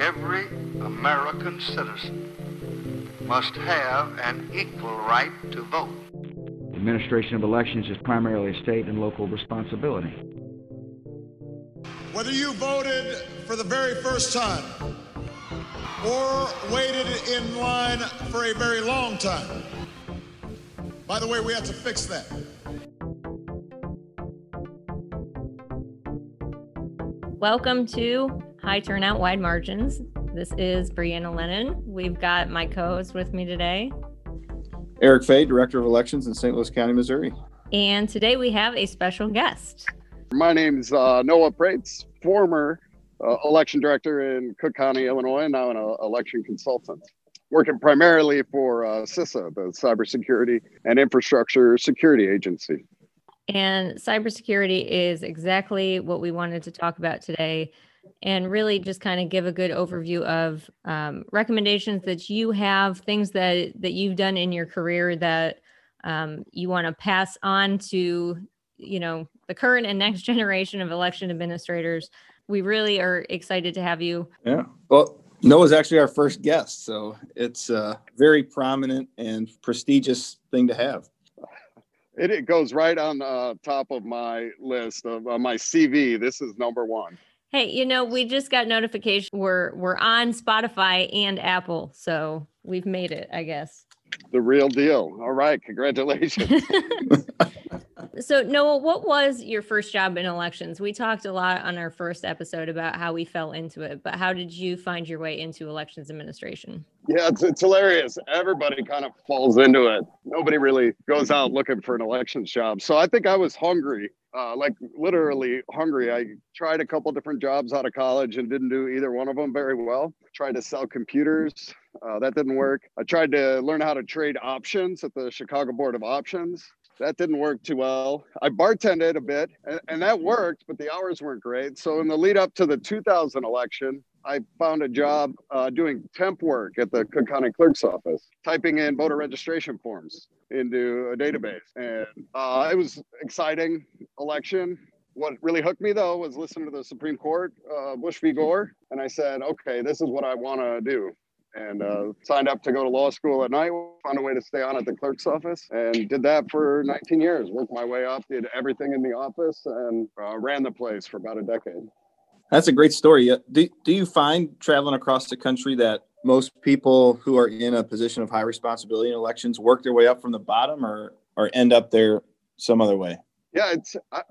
every American citizen must have an equal right to vote. The administration of elections is primarily a state and local responsibility. Whether you voted for the very first time or waited in line for a very long time, by the way, we have to fix that. Welcome to High Turnout, Wide Margins. This is Brianna Lennon. We've got my co host with me today, Eric Fey, Director of Elections in St. Louis County, Missouri. And today we have a special guest. My name's uh, Noah Praetz, former uh, election director in Cook County, Illinois, and now an uh, election consultant, working primarily for uh, CISA, the Cybersecurity and Infrastructure Security Agency. And cybersecurity is exactly what we wanted to talk about today and really just kind of give a good overview of um, recommendations that you have, things that, that you've done in your career that um, you want to pass on to, you know, the current and next generation of election administrators. We really are excited to have you. Yeah. Well, Noah's actually our first guest, so it's a very prominent and prestigious thing to have. It, it goes right on uh, top of my list of uh, my CV. This is number one. Hey, you know, we just got notification we're we're on Spotify and Apple, so we've made it, I guess. The real deal. All right, congratulations. so Noah, what was your first job in elections? We talked a lot on our first episode about how we fell into it, but how did you find your way into elections administration? Yeah, it's, it's hilarious. Everybody kind of falls into it. Nobody really goes out looking for an elections job. So I think I was hungry, uh, like literally hungry. I tried a couple different jobs out of college and didn't do either one of them very well. Tried to sell computers. Uh, that didn't work. I tried to learn how to trade options at the Chicago Board of Options. That didn't work too well. I bartended a bit, and, and that worked, but the hours weren't great. So in the lead up to the 2000 election, I found a job uh, doing temp work at the Cook County Clerk's office, typing in voter registration forms into a database. And uh, it was exciting election. What really hooked me though was listening to the Supreme Court, uh, Bush v. Gore, and I said, okay, this is what I want to do. And uh, signed up to go to law school at night, found a way to stay on at the clerk's office, and did that for 19 years. Worked my way up, did everything in the office, and uh, ran the place for about a decade. That's a great story. Do, do you find traveling across the country that most people who are in a position of high responsibility in elections work their way up from the bottom or, or end up there some other way? Yeah, it's. I,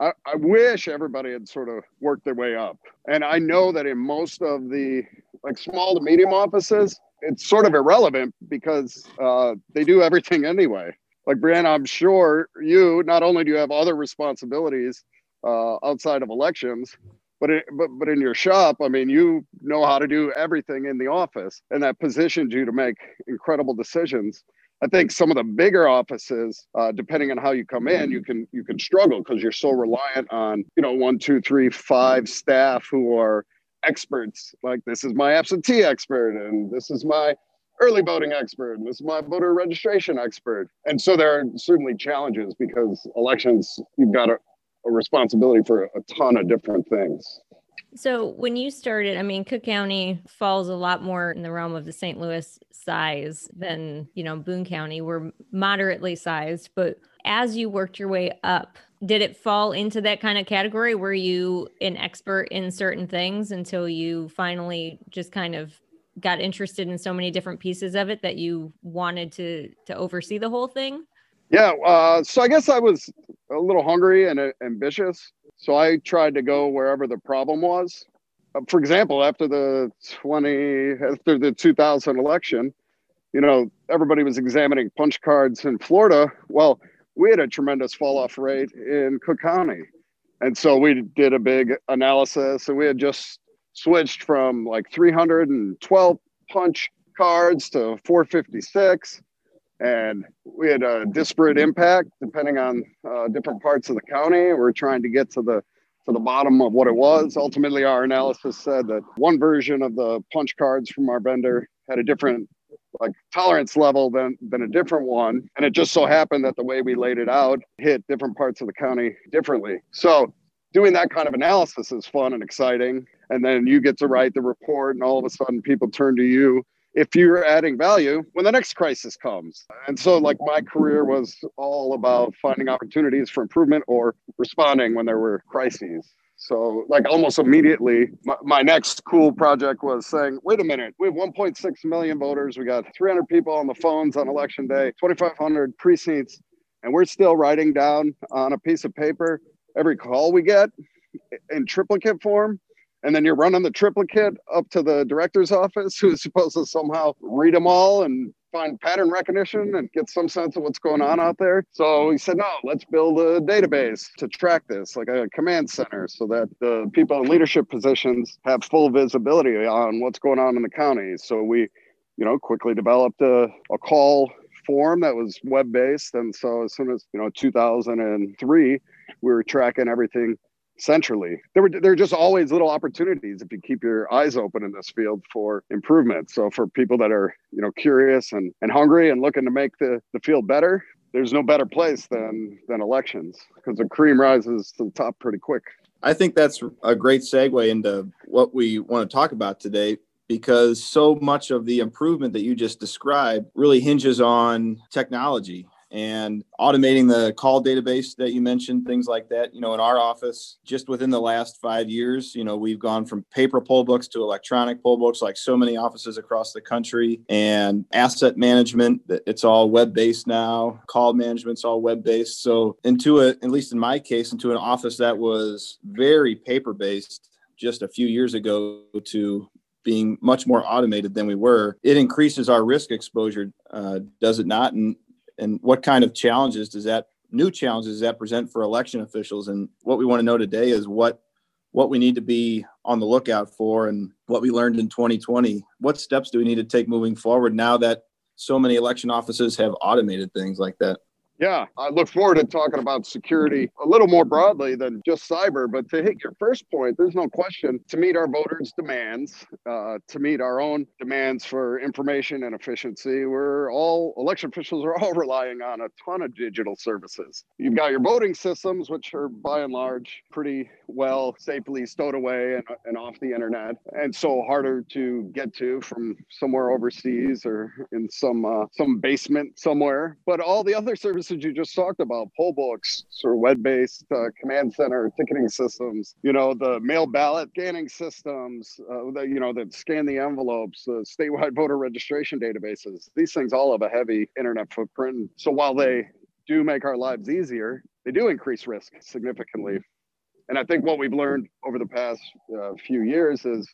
I, I wish everybody had sort of worked their way up, and I know that in most of the like small to medium offices, it's sort of irrelevant because uh, they do everything anyway. Like Brianna, I'm sure you not only do you have other responsibilities uh, outside of elections, but it, but but in your shop, I mean, you know how to do everything in the office, and that positions you to make incredible decisions. I think some of the bigger offices, uh, depending on how you come in, you can you can struggle because you're so reliant on you know one, two, three, five staff who are experts. Like this is my absentee expert, and this is my early voting expert, and this is my voter registration expert. And so there are certainly challenges because elections you've got a, a responsibility for a ton of different things. So when you started, I mean, Cook County falls a lot more in the realm of the St. Louis size than, you know, Boone County. We're moderately sized, but as you worked your way up, did it fall into that kind of category? Were you an expert in certain things until you finally just kind of got interested in so many different pieces of it that you wanted to to oversee the whole thing? Yeah, uh, so I guess I was a little hungry and uh, ambitious. So I tried to go wherever the problem was. Uh, for example, after the 20 after the 2000 election, you know, everybody was examining punch cards in Florida. Well, we had a tremendous fall off rate in Cook County. And so we did a big analysis and we had just switched from like 312 punch cards to 456 and we had a disparate impact depending on uh, different parts of the county. We are trying to get to the to the bottom of what it was. Ultimately, our analysis said that one version of the punch cards from our vendor had a different like tolerance level than than a different one, and it just so happened that the way we laid it out hit different parts of the county differently. So doing that kind of analysis is fun and exciting. and then you get to write the report and all of a sudden people turn to you if you're adding value when the next crisis comes. And so like my career was all about finding opportunities for improvement or responding when there were crises. So like almost immediately my, my, next cool project was saying wait a minute we have 1.6 million voters. We got 300 people on the phones on election day 2500 precincts and we're still writing down on a piece of paper every call we get in triplicate form and then you're running the triplicate up to the director's office who's supposed to somehow read them all and find pattern recognition and get some sense of what's going on out there. So he said, no, let's build a database to track this, like a command center, so that the people in leadership positions have full visibility on what's going on in the county. So we, you know, quickly developed a, a call form that was web based. And so as soon as, you know, 2003, we were tracking everything centrally. There were there are just always little opportunities if you keep your eyes open in this field for improvement. So for people that are you know curious and and hungry and looking to make the the field better, there's no better place than than elections because the cream rises to the top pretty quick. I think that's a great segue into what we want to talk about today because so much of the improvement that you just described really hinges on technology and automating the call database that you mentioned, things like that. You know, in our office, just within the last five years, you know, we've gone from paper poll books to electronic poll books, like so many offices across the country, and asset management. It's all web based now. Call management's all web based. So, into a, at least in my case, into an office that was very paper based just a few years ago to being much more automated than we were, it increases our risk exposure, uh, does it not? And and what kind of challenges does that new challenges that present for election officials? And what we want to know today is what what we need to be on the lookout for and what we learned in 2020 what steps do we need to take moving forward now that so many election offices have automated things like that yeah, I look forward to talking about security a little more broadly than just cyber. But to hit your first point, there's no question to meet our voters' demands, uh, to meet our own demands for information and efficiency, we're all election officials are all relying on a ton of digital services. You've got your voting systems, which are by and large pretty well safely stowed away and, and off the internet, and so harder to get to from somewhere overseas or in some uh, some basement somewhere. But all the other services you just talked about, poll books, sort of web-based uh, command center ticketing systems, you know, the mail ballot scanning systems, uh, you know, that scan the envelopes, the statewide voter registration databases. These things all have a heavy internet footprint. So while they do make our lives easier, they do increase risk significantly. And I think what we've learned over the past uh, few years is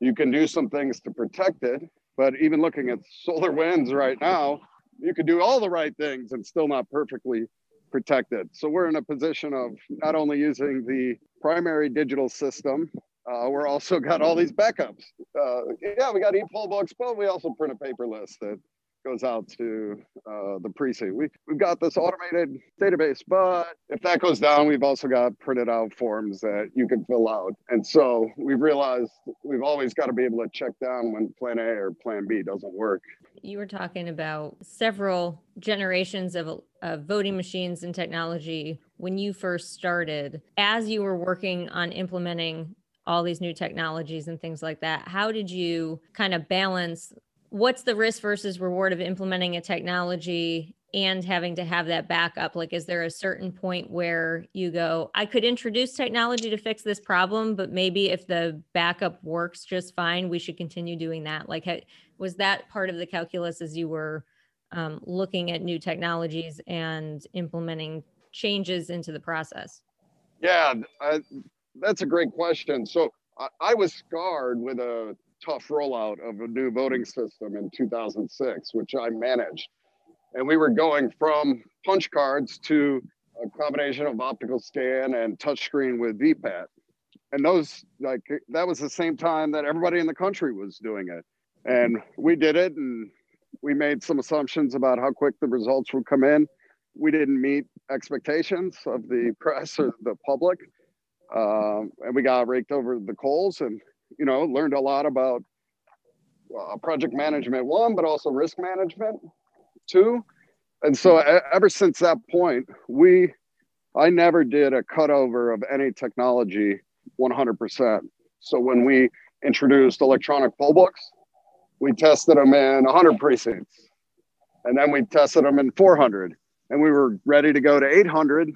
you can do some things to protect it, but even looking at SolarWinds right now, you can do all the right things and still not perfectly protected. So we're in a position of not only using the primary digital system, uh, we're also got all these backups. Uh, yeah, we got e-poll books, but we also print a paper list that goes out to uh, the precinct. We, we've got this automated database, but if that goes down, we've also got printed out forms that you can fill out. And so we've realized we've always got to be able to check down when plan A or plan B doesn't work. You were talking about several generations of, of voting machines and technology when you first started. As you were working on implementing all these new technologies and things like that, how did you kind of balance what's the risk versus reward of implementing a technology and having to have that backup? Like is there a certain point where you go i could introduce technology to fix this problem but maybe if the backup works just fine we should continue doing that? Like was that part of the calculus as you were um, looking at new technologies and implementing changes into the process? Yeah I, that's a great question. So I, I was scarred with a tough rollout of a new voting system in 2006, which I managed. And we were going from punch cards to a combination of optical scan and touchscreen with VPAT. And those, like, that was the same time that everybody in the country was doing it. And we did it and we made some assumptions about how quick the results would come in. We didn't meet expectations of the press or the public. Um, and we got raked over the coals and you know, learned a lot about uh, project management, one, but also risk management, two. And so ever since that point, we, I never did a cutover of any technology 100%. So when we introduced electronic poll books, we tested them in 100 precincts, and then we tested them in 400, and we were ready to go to 800,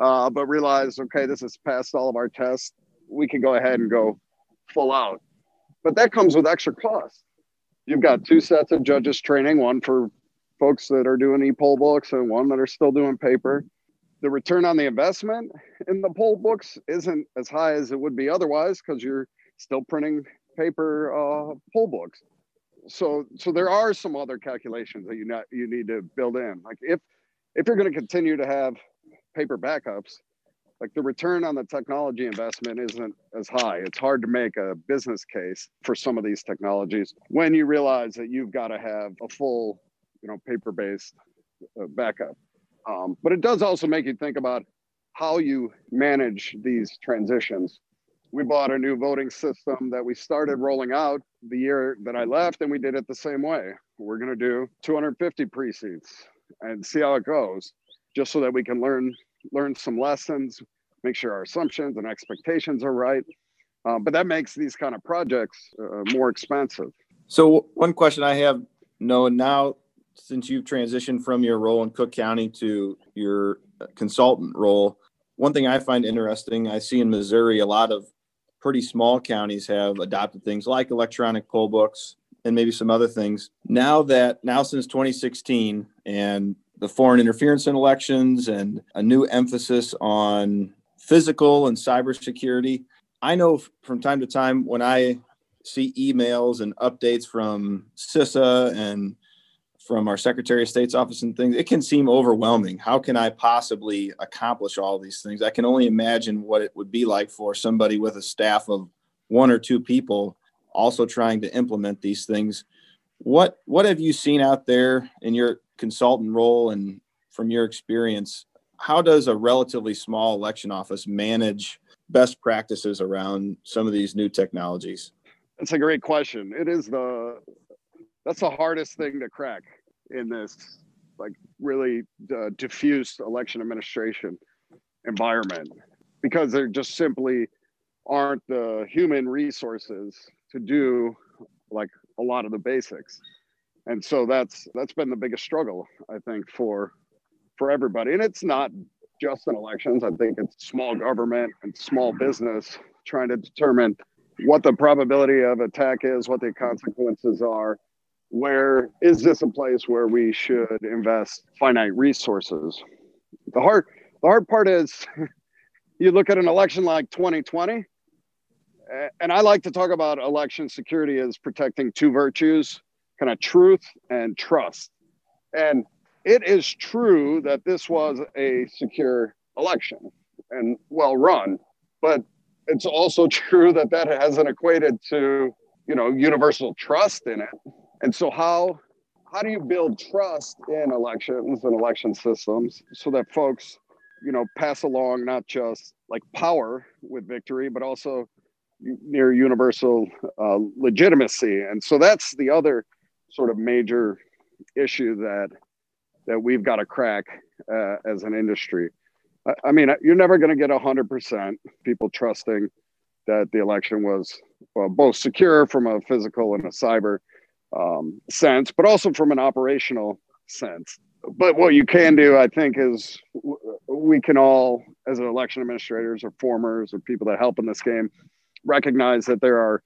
uh, but realized, okay, this has passed all of our tests. We can go ahead and go full out. But that comes with extra costs. You've got two sets of judges training, one for folks that are doing e-poll books and one that are still doing paper. The return on the investment in the poll books isn't as high as it would be otherwise because you're still printing paper uh, poll books. So, so there are some other calculations that you not, you need to build in. Like if if you're going to continue to have paper backups, like the return on the technology investment isn't as high. It's hard to make a business case for some of these technologies when you realize that you've got to have a full, you know, paper-based uh, backup. Um, but it does also make you think about how you manage these transitions. We bought a new voting system that we started rolling out the year that I left, and we did it the same way. We're going to do 250 precincts and see how it goes, just so that we can learn learn some lessons, make sure our assumptions and expectations are right. Um, but that makes these kind of projects uh, more expensive. So one question I have, Noah, now since you've transitioned from your role in Cook County to your consultant role, one thing I find interesting, I see in Missouri a lot of pretty small counties have adopted things like electronic poll books and maybe some other things. Now that now since 2016 and the foreign interference in elections and a new emphasis on physical and cybersecurity. I know from time to time when I see emails and updates from CISA and from our Secretary of State's office and things, it can seem overwhelming. How can I possibly accomplish all these things? I can only imagine what it would be like for somebody with a staff of one or two people also trying to implement these things. What what have you seen out there in your consultant role and from your experience? How does a relatively small election office manage best practices around some of these new technologies? That's a great question. It is the that's the hardest thing to crack in this like really uh, diffuse election administration environment because there just simply aren't the human resources to do like a lot of the basics and so that's that's been the biggest struggle i think for for everybody. And it's not just in elections. I think it's small government and small business trying to determine what the probability of attack is what the consequences are. Where is this a place where we should invest finite resources? The hard the hard part is you look at an election like 2020 and i like to talk about election security as protecting two virtues kind of truth and trust. And it is true that this was a secure election and well run, but it's also true that that hasn't equated to you know universal trust in it. And so how how do you build trust in elections and election systems so that folks you know pass along not just like power with victory but also near universal uh, legitimacy and so that's the other sort of major issue that that we've got to crack uh, as an industry. I, I mean, you're never going to get 100% people trusting that the election was well, both secure from a physical and a cyber um, sense, but also from an operational sense. But what you can do, I think, is we can all, as election administrators or formers or people that help in this game, recognize that there are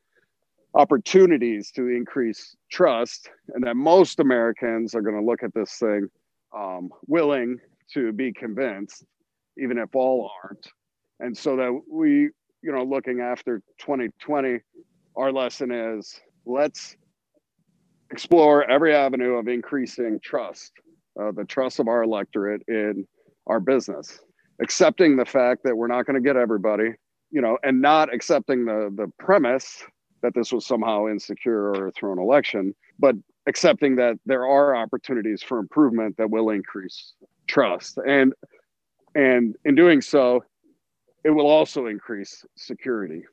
opportunities to increase trust, and that most Americans are going to look at this thing um, willing to be convinced, even if all aren't. And so that we, you know, looking after 2020, our lesson is let's explore every avenue of increasing trust, uh, the trust of our electorate in our business, accepting the fact that we're not going to get everybody, you know, and not accepting the the premise that this was somehow insecure or a thrown election, but accepting that there are opportunities for improvement that will increase trust. And and in doing so, it will also increase security.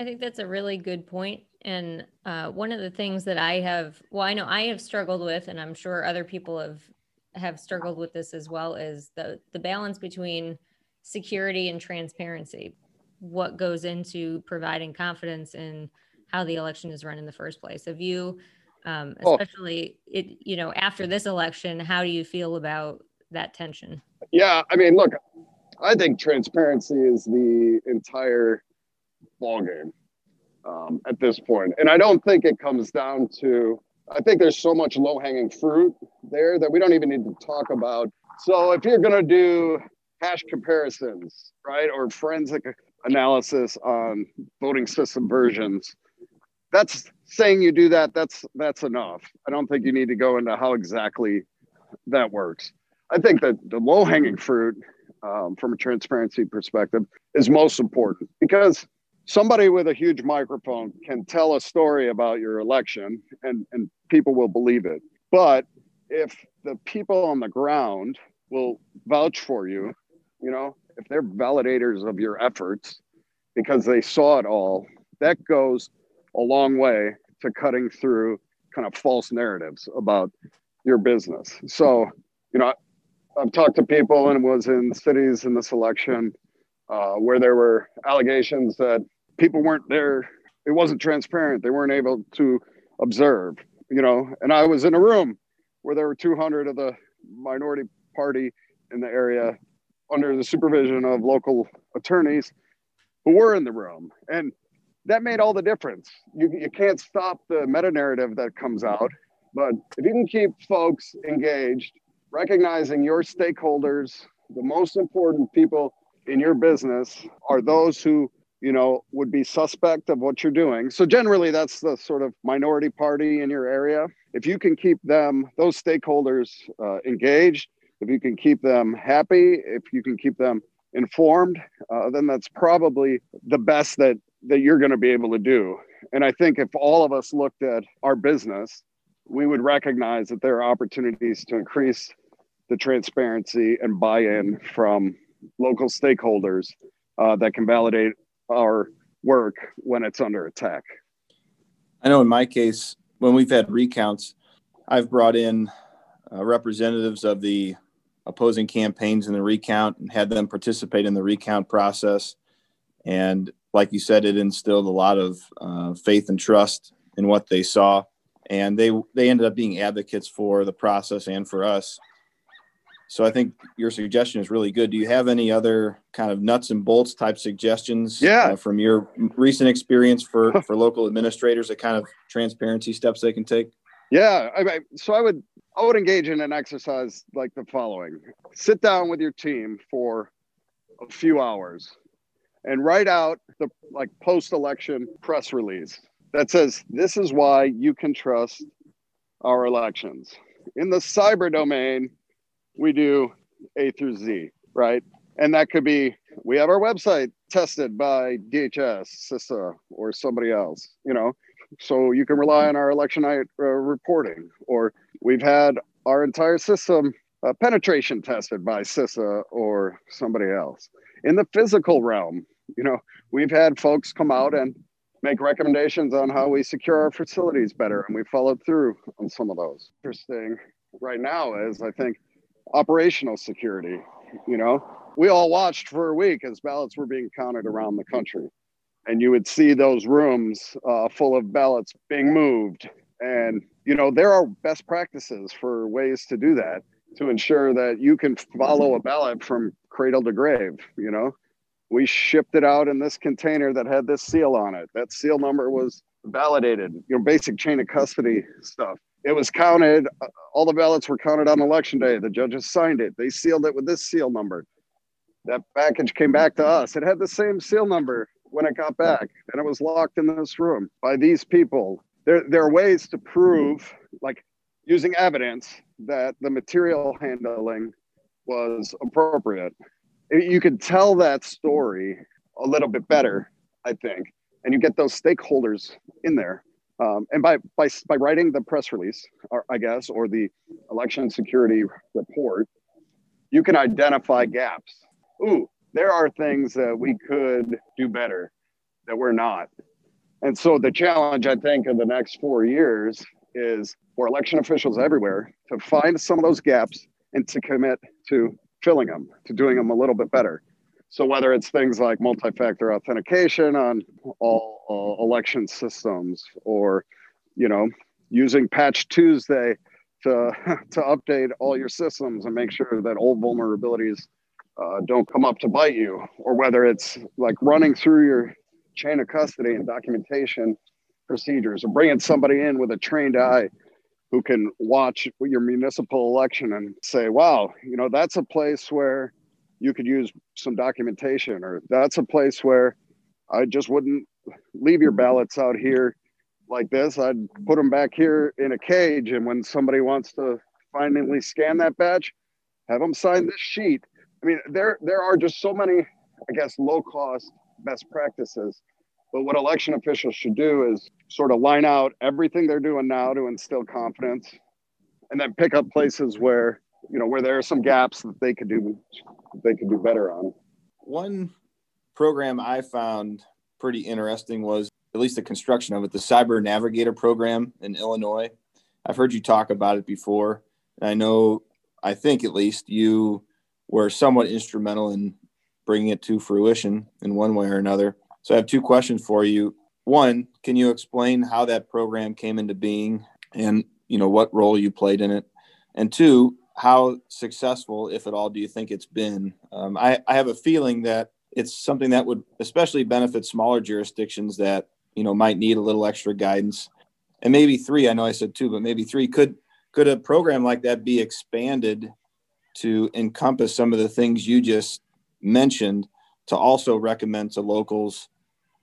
I think that's a really good point. And uh, one of the things that I have, well, I know I have struggled with, and I'm sure other people have have struggled with this as well, is the the balance between security and transparency what goes into providing confidence in how the election is run in the first place. Have you, um, Oh. especially it, you know, after this election, how do you feel about that tension? Yeah, I mean, look, I think transparency is the entire ballgame um, at this point, and I don't think it comes down to. I think there's so much low-hanging fruit there that we don't even need to talk about. So if you're going to do hash comparisons, right, or forensic analysis on voting system versions, that's saying you do that. That's that's enough. I don't think you need to go into how exactly that works. I think that the low hanging fruit um, from a transparency perspective is most important because somebody with a huge microphone can tell a story about your election and, and people will believe it. But if the people on the ground will vouch for you, you know, if they're validators of your efforts because they saw it all, that goes a long way to cutting through kind of false narratives about your business. So, you know, I've talked to people and was in cities in this election uh, where there were allegations that people weren't there. It wasn't transparent. They weren't able to observe, you know, and I was in a room where there were 200 of the minority party in the area under the supervision of local attorneys who were in the room. And that made all the difference. You, you can't stop the meta narrative that comes out, but if you can keep folks engaged, recognizing your stakeholders, the most important people in your business are those who you know would be suspect of what you're doing so generally that's the sort of minority party in your area if you can keep them those stakeholders uh, engaged if you can keep them happy if you can keep them informed uh, then that's probably the best that that you're going to be able to do and i think if all of us looked at our business we would recognize that there are opportunities to increase the transparency and buy-in from local stakeholders uh, that can validate our work when it's under attack. I know in my case, when we've had recounts, I've brought in uh, representatives of the opposing campaigns in the recount and had them participate in the recount process. And like you said, it instilled a lot of uh, faith and trust in what they saw. And they they ended up being advocates for the process and for us. So I think your suggestion is really good. Do you have any other kind of nuts and bolts type suggestions? Yeah. Uh, from your recent experience for for local administrators, the kind of transparency steps they can take. Yeah, I, I, so I would I would engage in an exercise like the following: sit down with your team for a few hours and write out the like post-election press release that says this is why you can trust our elections. In the cyber domain, we do A through Z, right? And that could be we have our website tested by DHS, CISA, or somebody else, you know, so you can rely on our election night uh, reporting. Or we've had our entire system uh, penetration tested by CISA or somebody else. In the physical realm, you know, we've had folks come out and make recommendations on how we secure our facilities better, and we followed through on some of those. Interesting right now is I think operational security. You know, we all watched for a week as ballots were being counted around the country, and you would see those rooms uh, full of ballots being moved. And you know, there are best practices for ways to do that to ensure that you can follow a ballot from cradle to grave. You know, we shipped it out in this container that had this seal on it. That seal number was validated. You know, basic chain of custody stuff it was counted all the ballots were counted on election day the judges signed it they sealed it with this seal number that package came back to us it had the same seal number when it got back and it was locked in this room by these people. There, there are ways to prove like using evidence that the material handling was appropriate. You could tell that story a little bit better i think and you get those stakeholders in there. Um, and by, by, by writing the press release, or, I guess, or the election security report, you can identify gaps. Ooh, there are things that we could do better that we're not. And so the challenge, I think, in the next four years is for election officials everywhere to find some of those gaps and to commit to filling them, to doing them a little bit better. So whether it's things like multi-factor authentication on all election systems, or you know, using Patch Tuesday to to update all your systems and make sure that old vulnerabilities uh, don't come up to bite you, or whether it's like running through your chain of custody and documentation procedures, or bringing somebody in with a trained eye who can watch your municipal election and say, "Wow, you know, that's a place where." you could use some documentation or that's a place where i just wouldn't leave your ballots out here like this i'd put them back here in a cage and when somebody wants to finally scan that badge have them sign this sheet i mean there there are just so many i guess low cost best practices but what election officials should do is sort of line out everything they're doing now to instill confidence and then pick up places where you know where there are some gaps that they could do they could do better on. One program I found pretty interesting was at least the construction of it, the Cyber Navigator program in Illinois. I've heard you talk about it before. And I know, I think at least you were somewhat instrumental in bringing it to fruition in one way or another. So I have two questions for you. One, can you explain how that program came into being and you know what role you played in it? And two, how successful, if at all, do you think it's been? Um, I, I have a feeling that it's something that would especially benefit smaller jurisdictions that you know might need a little extra guidance, and maybe three. I know I said two, but maybe three. Could could a program like that be expanded to encompass some of the things you just mentioned to also recommend to locals?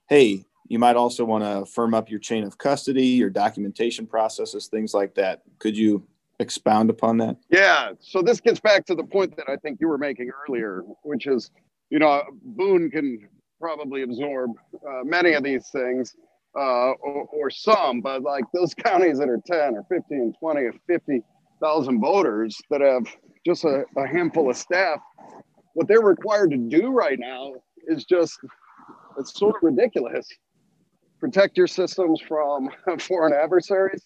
Hey, you might also want to firm up your chain of custody, your documentation processes, things like that. Could you expound upon that? Yeah. So this gets back to the point that I think you were making earlier, which is, you know, Boone can probably absorb uh, many of these things uh, or, or, some, but like those counties that are 10 or 15, 20 or 50,000 voters that have just a, a handful of staff, what they're required to do right now is just, it's sort of ridiculous. Protect your systems from foreign adversaries.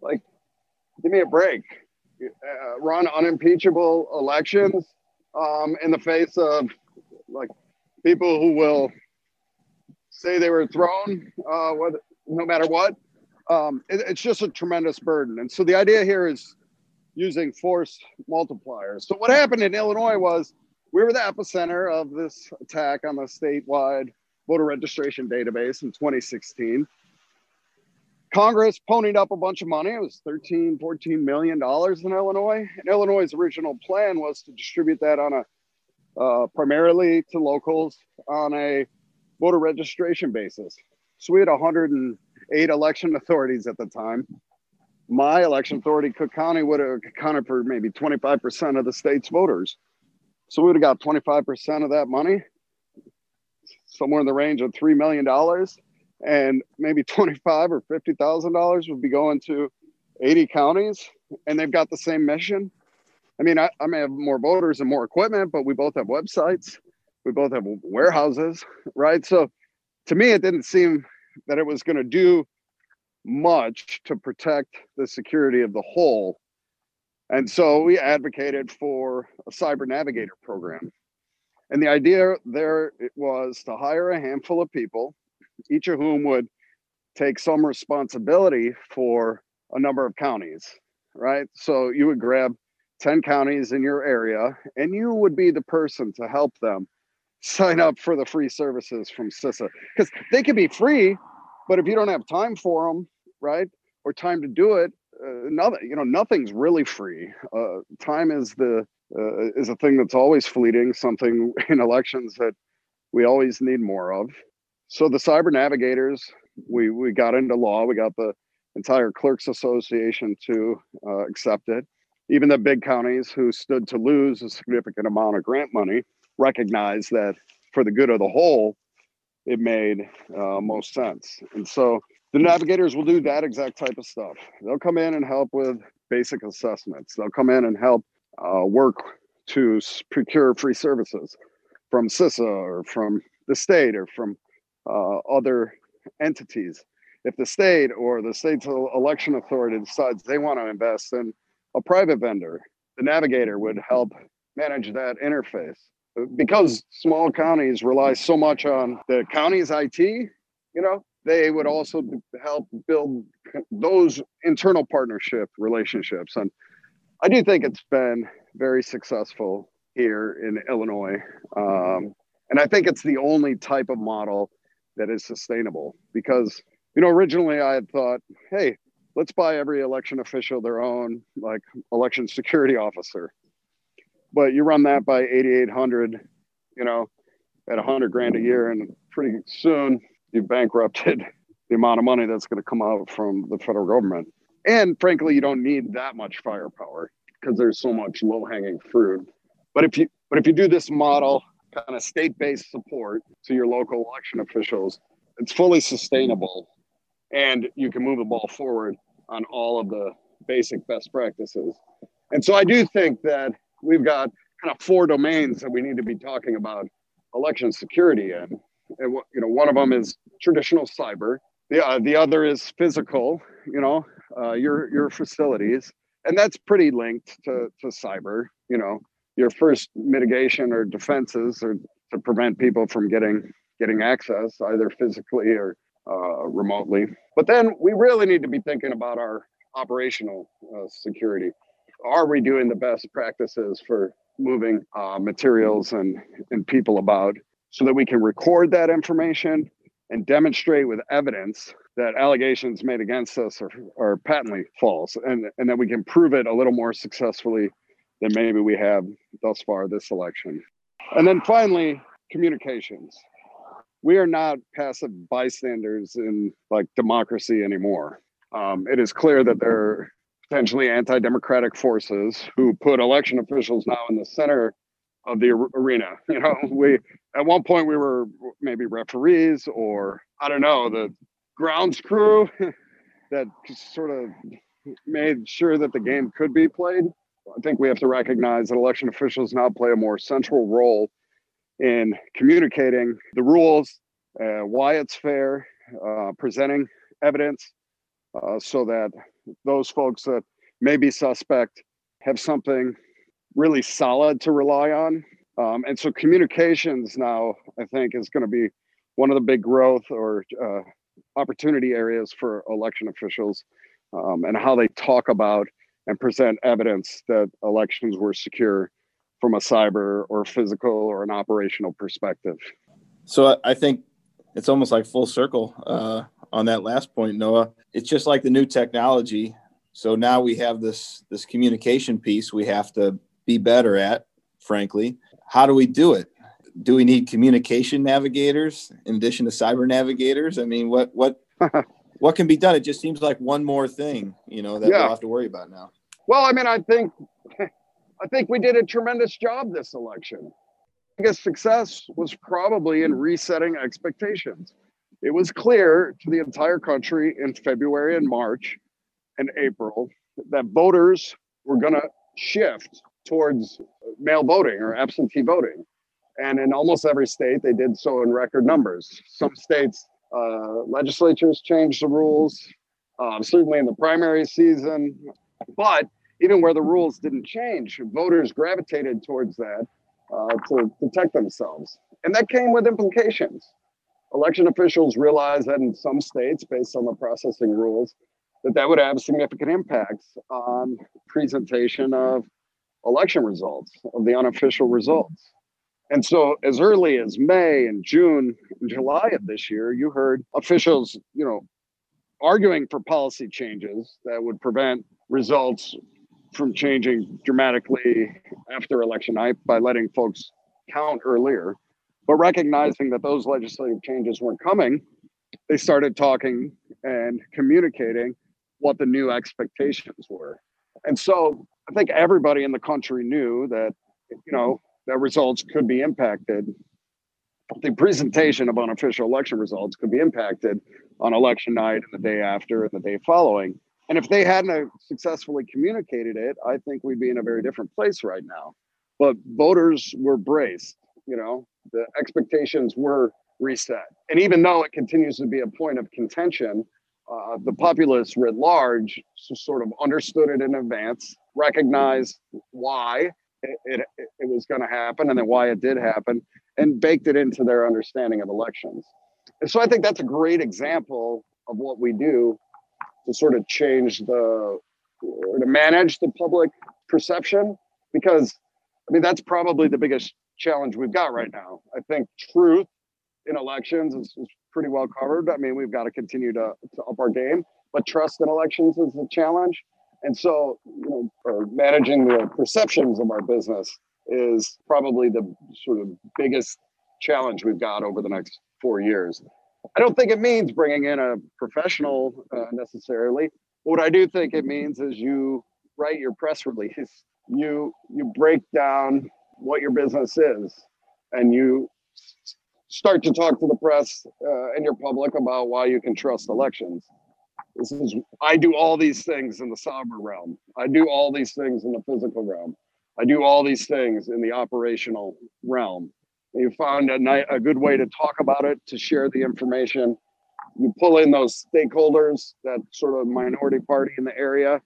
Like give me a break. Uh, run unimpeachable elections um, in the face of like people who will say they were thrown, uh, whether, no matter what. Um, it, it's just a tremendous burden. And so the idea here is using force multipliers. So what happened in Illinois was we were the epicenter of this attack on the statewide voter registration database in 2016. Congress ponied up a bunch of money. It was 13, 14 million dollars in Illinois. And Illinois' original plan was to distribute that on a uh, primarily to locals on a voter registration basis. So we had 108 election authorities at the time. My election authority, Cook County, would have accounted for maybe 25% of the state's voters. So we would have got 25% of that money, somewhere in the range of $3 million and maybe 25 or 50 thousand dollars would be going to 80 counties and they've got the same mission. I mean I, I, may have more voters and more equipment but we both have websites. We both have warehouses right? So to me it didn't seem that it was going to do much to protect the security of the whole. And so we advocated for a cyber navigator program. And the idea there was to hire a handful of people each of whom would take some responsibility for a number of counties, right? So you would grab 10 counties in your area and you would be the person to help them sign up for the free services from CISA because they can be free, but if you don't have time for them, right, or time to do it, uh, nothing, you know, nothing's really free. Uh, time is the uh, is a thing that's always fleeting. Something in elections that we always need more of. So the cyber navigators, we we got into law. We got the entire clerks association to uh, accept it. Even the big counties who stood to lose a significant amount of grant money recognized that for the good of the whole, it made uh, most sense. And so the navigators will do that exact type of stuff. They'll come in and help with basic assessments. They'll come in and help uh, work to procure free services from CISA or from the state or from uh, other entities. If the state or the state's election authority decides they want to invest in a private vendor, the navigator would help manage that interface. Because small counties rely so much on the county's IT, you know, they would also help build those internal partnership relationships. And I do think it's been very successful here in Illinois. Um, and I think it's the only type of model that is sustainable because, you know, originally I had thought, hey, let's buy every election official their own like election security officer. But you run that by 8,800, you know, at 100 grand a year, and pretty soon you've bankrupted the amount of money that's going to come out from the federal government. And frankly, you don't need that much firepower because there's so much low hanging fruit. But if you but if you do this model, kind of state-based support to your local election officials, it's fully sustainable and you can move the ball forward on all of the basic best practices. And so I do think that we've got kind of four domains that we need to be talking about election security in. And you know, one of them is traditional cyber. The, uh, the other is physical, you know, uh, your your facilities, and that's pretty linked to, to cyber. You know, your first mitigation or defenses are to prevent people from getting getting access either physically or uh, remotely. But then we really need to be thinking about our operational uh, security. Are we doing the best practices for moving uh, materials and, and people about so that we can record that information and demonstrate with evidence that allegations made against us are, are patently false and, and that we can prove it a little more successfully than maybe we have thus far this election. And then finally, communications we are not passive bystanders in like democracy anymore. Um, it is clear that there potentially anti-democratic forces who put election officials now in the center of the arena. You know, we at one point we were maybe referees or I don't know the grounds crew that sort of made sure that the game could be played. I think we have to recognize that election officials now play a more central role in communicating the rules, uh, why it's fair, uh, presenting evidence uh, so that those folks that may be suspect have something really solid to rely on. Um, and so communications now, I think, is going to be one of the big growth or uh, opportunity areas for election officials um, and how they talk about and present evidence that elections were secure from a cyber or physical or an operational perspective. So I think it's almost like full circle uh, on that last point, Noah. It's just like the new technology. So now we have this this communication piece we have to be better at. Frankly, how do we do it? Do we need communication navigators in addition to cyber navigators? I mean, what what what can be done? It just seems like one more thing, you know, that yeah. we'll have to worry about now. Well, I mean, I think I think we did a tremendous job this election. Biggest success was probably in resetting expectations. It was clear to the entire country in February and March and April that voters were going to shift towards mail voting or absentee voting. And in almost every state, they did so in record numbers. Some states, uh, legislatures changed the rules, uh, certainly in the primary season. But even where the rules didn't change, voters gravitated towards that uh, to protect themselves. And that came with implications. Election officials realized that in some states, based on the processing rules, that that would have significant impacts on presentation of election results, of the unofficial results. And so, as early as May and June and July of this year, you heard officials, you know, arguing for policy changes that would prevent results from changing dramatically after election night by letting folks count earlier. But recognizing that those legislative changes weren't coming, they started talking and communicating what the new expectations were. And so I think everybody in the country knew that, you know, that results could be impacted. The presentation of unofficial election results could be impacted on election night and the day after and the day following. And if they hadn't successfully communicated it, I think we'd be in a very different place right now. But voters were braced, you know, the expectations were reset. And even though it continues to be a point of contention, uh, the populace writ large sort of understood it in advance, recognized why, it, it, it was going to happen and then why it did happen and baked it into their understanding of elections. And so I think that's a great example of what we do to sort of change the or to manage the public perception because I mean that's probably the biggest challenge we've got right now. I think truth in elections is, is pretty well covered. I mean, we've got to continue to, to up our game, but trust in elections is a challenge. And so, you know, or managing the perceptions of our business is probably the sort of biggest challenge we've got over the next four years. I don't think it means bringing in a professional uh, necessarily. What I do think it means is you write your press release, you you break down what your business is, and you start to talk to the press uh, and your public about why you can trust elections. This is I do all these things in the cyber realm. I do all these things in the physical realm. I do all these things in the operational realm. You found a, night, a good way to talk about it, to share the information. You pull in those stakeholders, that sort of minority party in the area,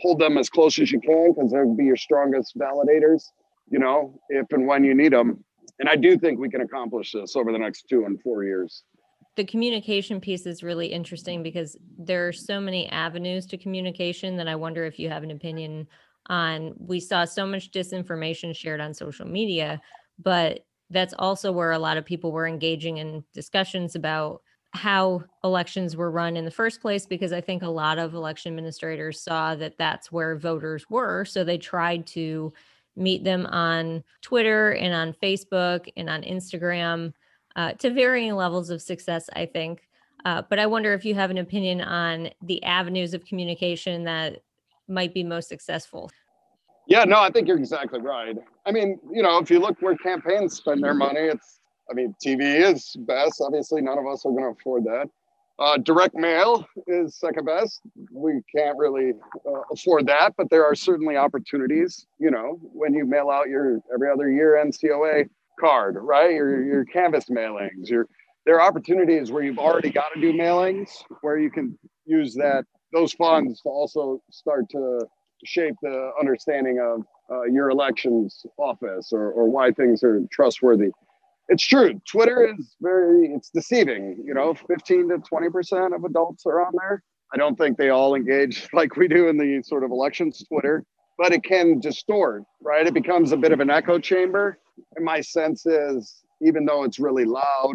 hold them as close as you can because they'll be your strongest validators, you know, if and when you need them. And I do think we can accomplish this over the next two and four years the communication piece is really interesting because there are so many avenues to communication that I wonder if you have an opinion on. We saw so much disinformation shared on social media, but that's also where a lot of people were engaging in discussions about how elections were run in the first place because I think a lot of election administrators saw that that's where voters were. So they tried to meet them on Twitter and on Facebook and on Instagram uh, to varying levels of success, I think. Uh, but I wonder if you have an opinion on the avenues of communication that might be most successful. Yeah, no, I think you're exactly right. I mean, you know, if you look where campaigns spend their money, it's, I mean, TV is best. Obviously, none of us are going to afford that. Uh, direct mail is second best. We can't really uh, afford that, but there are certainly opportunities. You know, when you mail out your every other year NCOA card, right? Your your canvass mailings. Your there are opportunities where you've already got to do mailings where you can use that those funds to also start to shape the understanding of uh, your elections office or, or why things are trustworthy. It's true. Twitter is very it's deceiving. You know, 15 to 20 percent of adults are on there. I don't think they all engage like we do in the sort of elections Twitter, but it can distort, right? It becomes a bit of an echo chamber and my sense is, even though it's really loud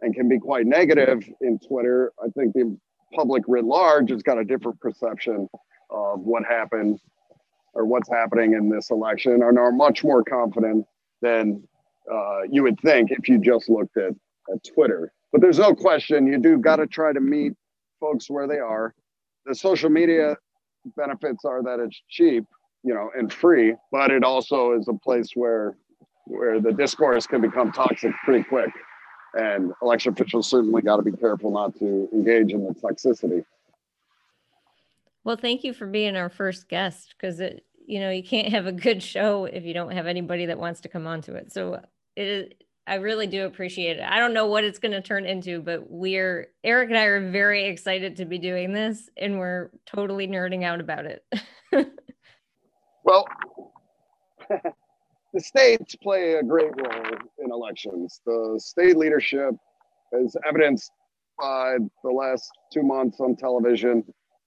and can be quite negative in Twitter, I think the public writ large has got a different perception of what happened or what's happening in this election and are much more confident than uh, you would think if you just looked at, at Twitter. But there's no question you do got to try to meet folks where they are. The social media benefits are that it's cheap, you know, and free, but it also is a place where where the discourse can become toxic pretty quick. And election officials certainly got to be careful not to engage in the toxicity. Well, thank you for being our first guest because it, you know, you can't have a good show if you don't have anybody that wants to come onto it. So it is, I really do appreciate it. I don't know what it's going to turn into, but we're, Eric and I are very excited to be doing this and we're totally nerding out about it. well, the states play a great role in elections. The state leadership is evidenced by the last two months on television.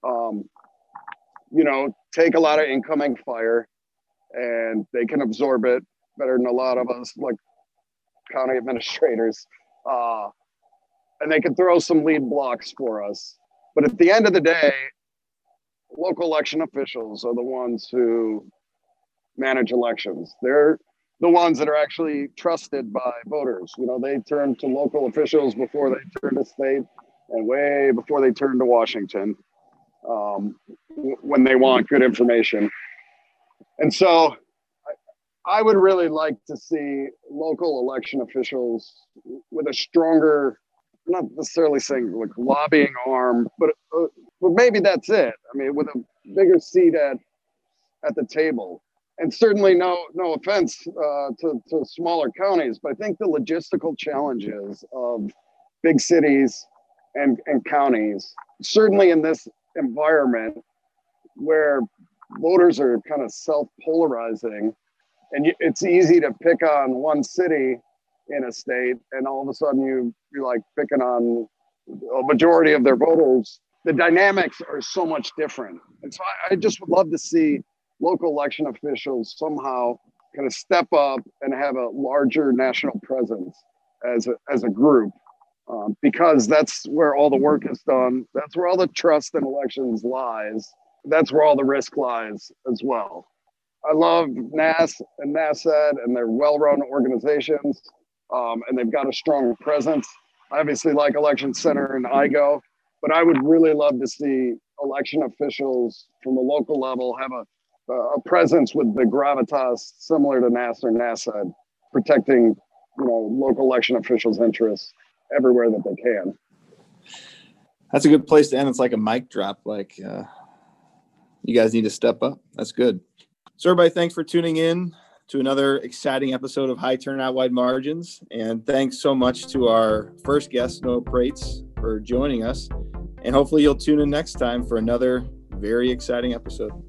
Um, you know, take a lot of incoming fire and they can absorb it better than a lot of us, like county administrators. Uh, and they can throw some lead blocks for us. But at the end of the day, local election officials are the ones who manage elections. They're the ones that are actually trusted by voters. You know, they turn to local officials before they turn to state and way before they turn to Washington um, when they want good information. And so I, would really like to see local election officials with a stronger, not necessarily saying like lobbying arm, but, uh, but maybe that's it. I mean, with a bigger seat at, at the table and certainly no no offense uh, to, to smaller counties, but I think the logistical challenges of big cities and, and counties, certainly in this environment where voters are kind of self-polarizing, and it's easy to pick on one city in a state, and all of a sudden you you're like picking on a majority of their voters. The dynamics are so much different, and so I, I just would love to see local election officials somehow kind of step up and have a larger national presence as a, as a group um, because that's where all the work is done. That's where all the trust in elections lies. That's where all the risk lies as well. I love NASS and NASED, and they're well-run organizations, um, and they've got a strong presence. I obviously like Election Center and IGO, but I would really love to see election officials from a local level have a a presence with the gravitas similar to NASS or NASED, protecting you know local election officials' interests everywhere that they can. That's a good place to end. It's like a mic drop. Like uh, you guys need to step up. That's good. So everybody, thanks for tuning in to another exciting episode of High Turnout Wide Margins, and thanks so much to our first guest, Noah Praetz, for joining us. And hopefully you'll tune in next time for another very exciting episode.